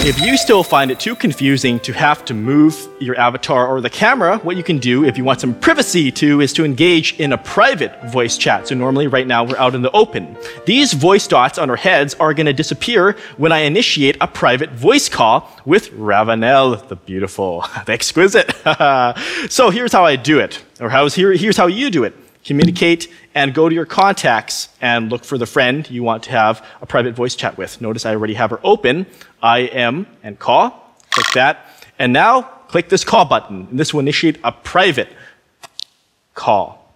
If you still find it too confusing to have to move your avatar or the camera, what you can do if you want some privacy too is to engage in a private voice chat. So normally right now we're out in the open. These voice dots on our heads are going to disappear when I initiate a private voice call with Ravenel, the beautiful, the exquisite. so here's how I do it, or how's here, here's how you do it communicate, and go to your contacts and look for the friend you want to have a private voice chat with. Notice I already have her open. IM and call. Click that. And now click this call button. And this will initiate a private call.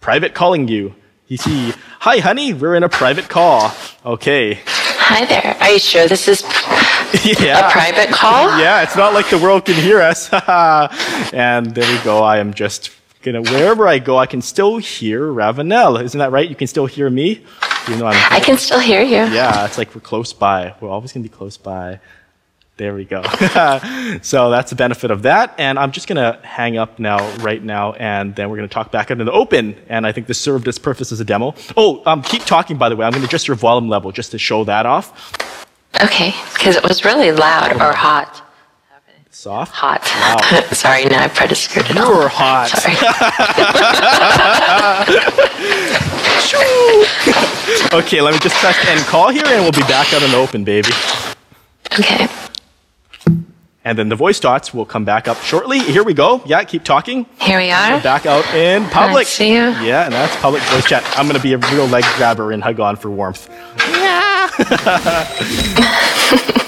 Private calling you. You see, hi honey, we're in a private call. Okay. Hi there. Are you sure this is yeah. a private call? Yeah, it's not like the world can hear us. and there we go. I am just gonna wherever I go, I can still hear Ravenel. Isn't that right? You can still hear me, even though I'm. I can still hear you. Yeah, it's like we're close by. We're always gonna be close by. There we go. so that's the benefit of that. And I'm just going to hang up now, right now, and then we're going to talk back into the open. And I think this served its purpose as a demo. Oh, um, keep talking, by the way. I'm going to adjust your volume level just to show that off. Okay, because it was really loud or hot. Soft? Hot. Wow. Sorry, now I tried to skirt it You were hot. Sorry. okay, let me just press end call here and we'll be back out in the open, baby. Okay. And then the voice dots will come back up shortly. Here we go. Yeah, keep talking. Here we are. back out in public. see you. Yeah, and that's public voice chat. I'm going to be a real leg grabber and hug on for warmth. Yeah.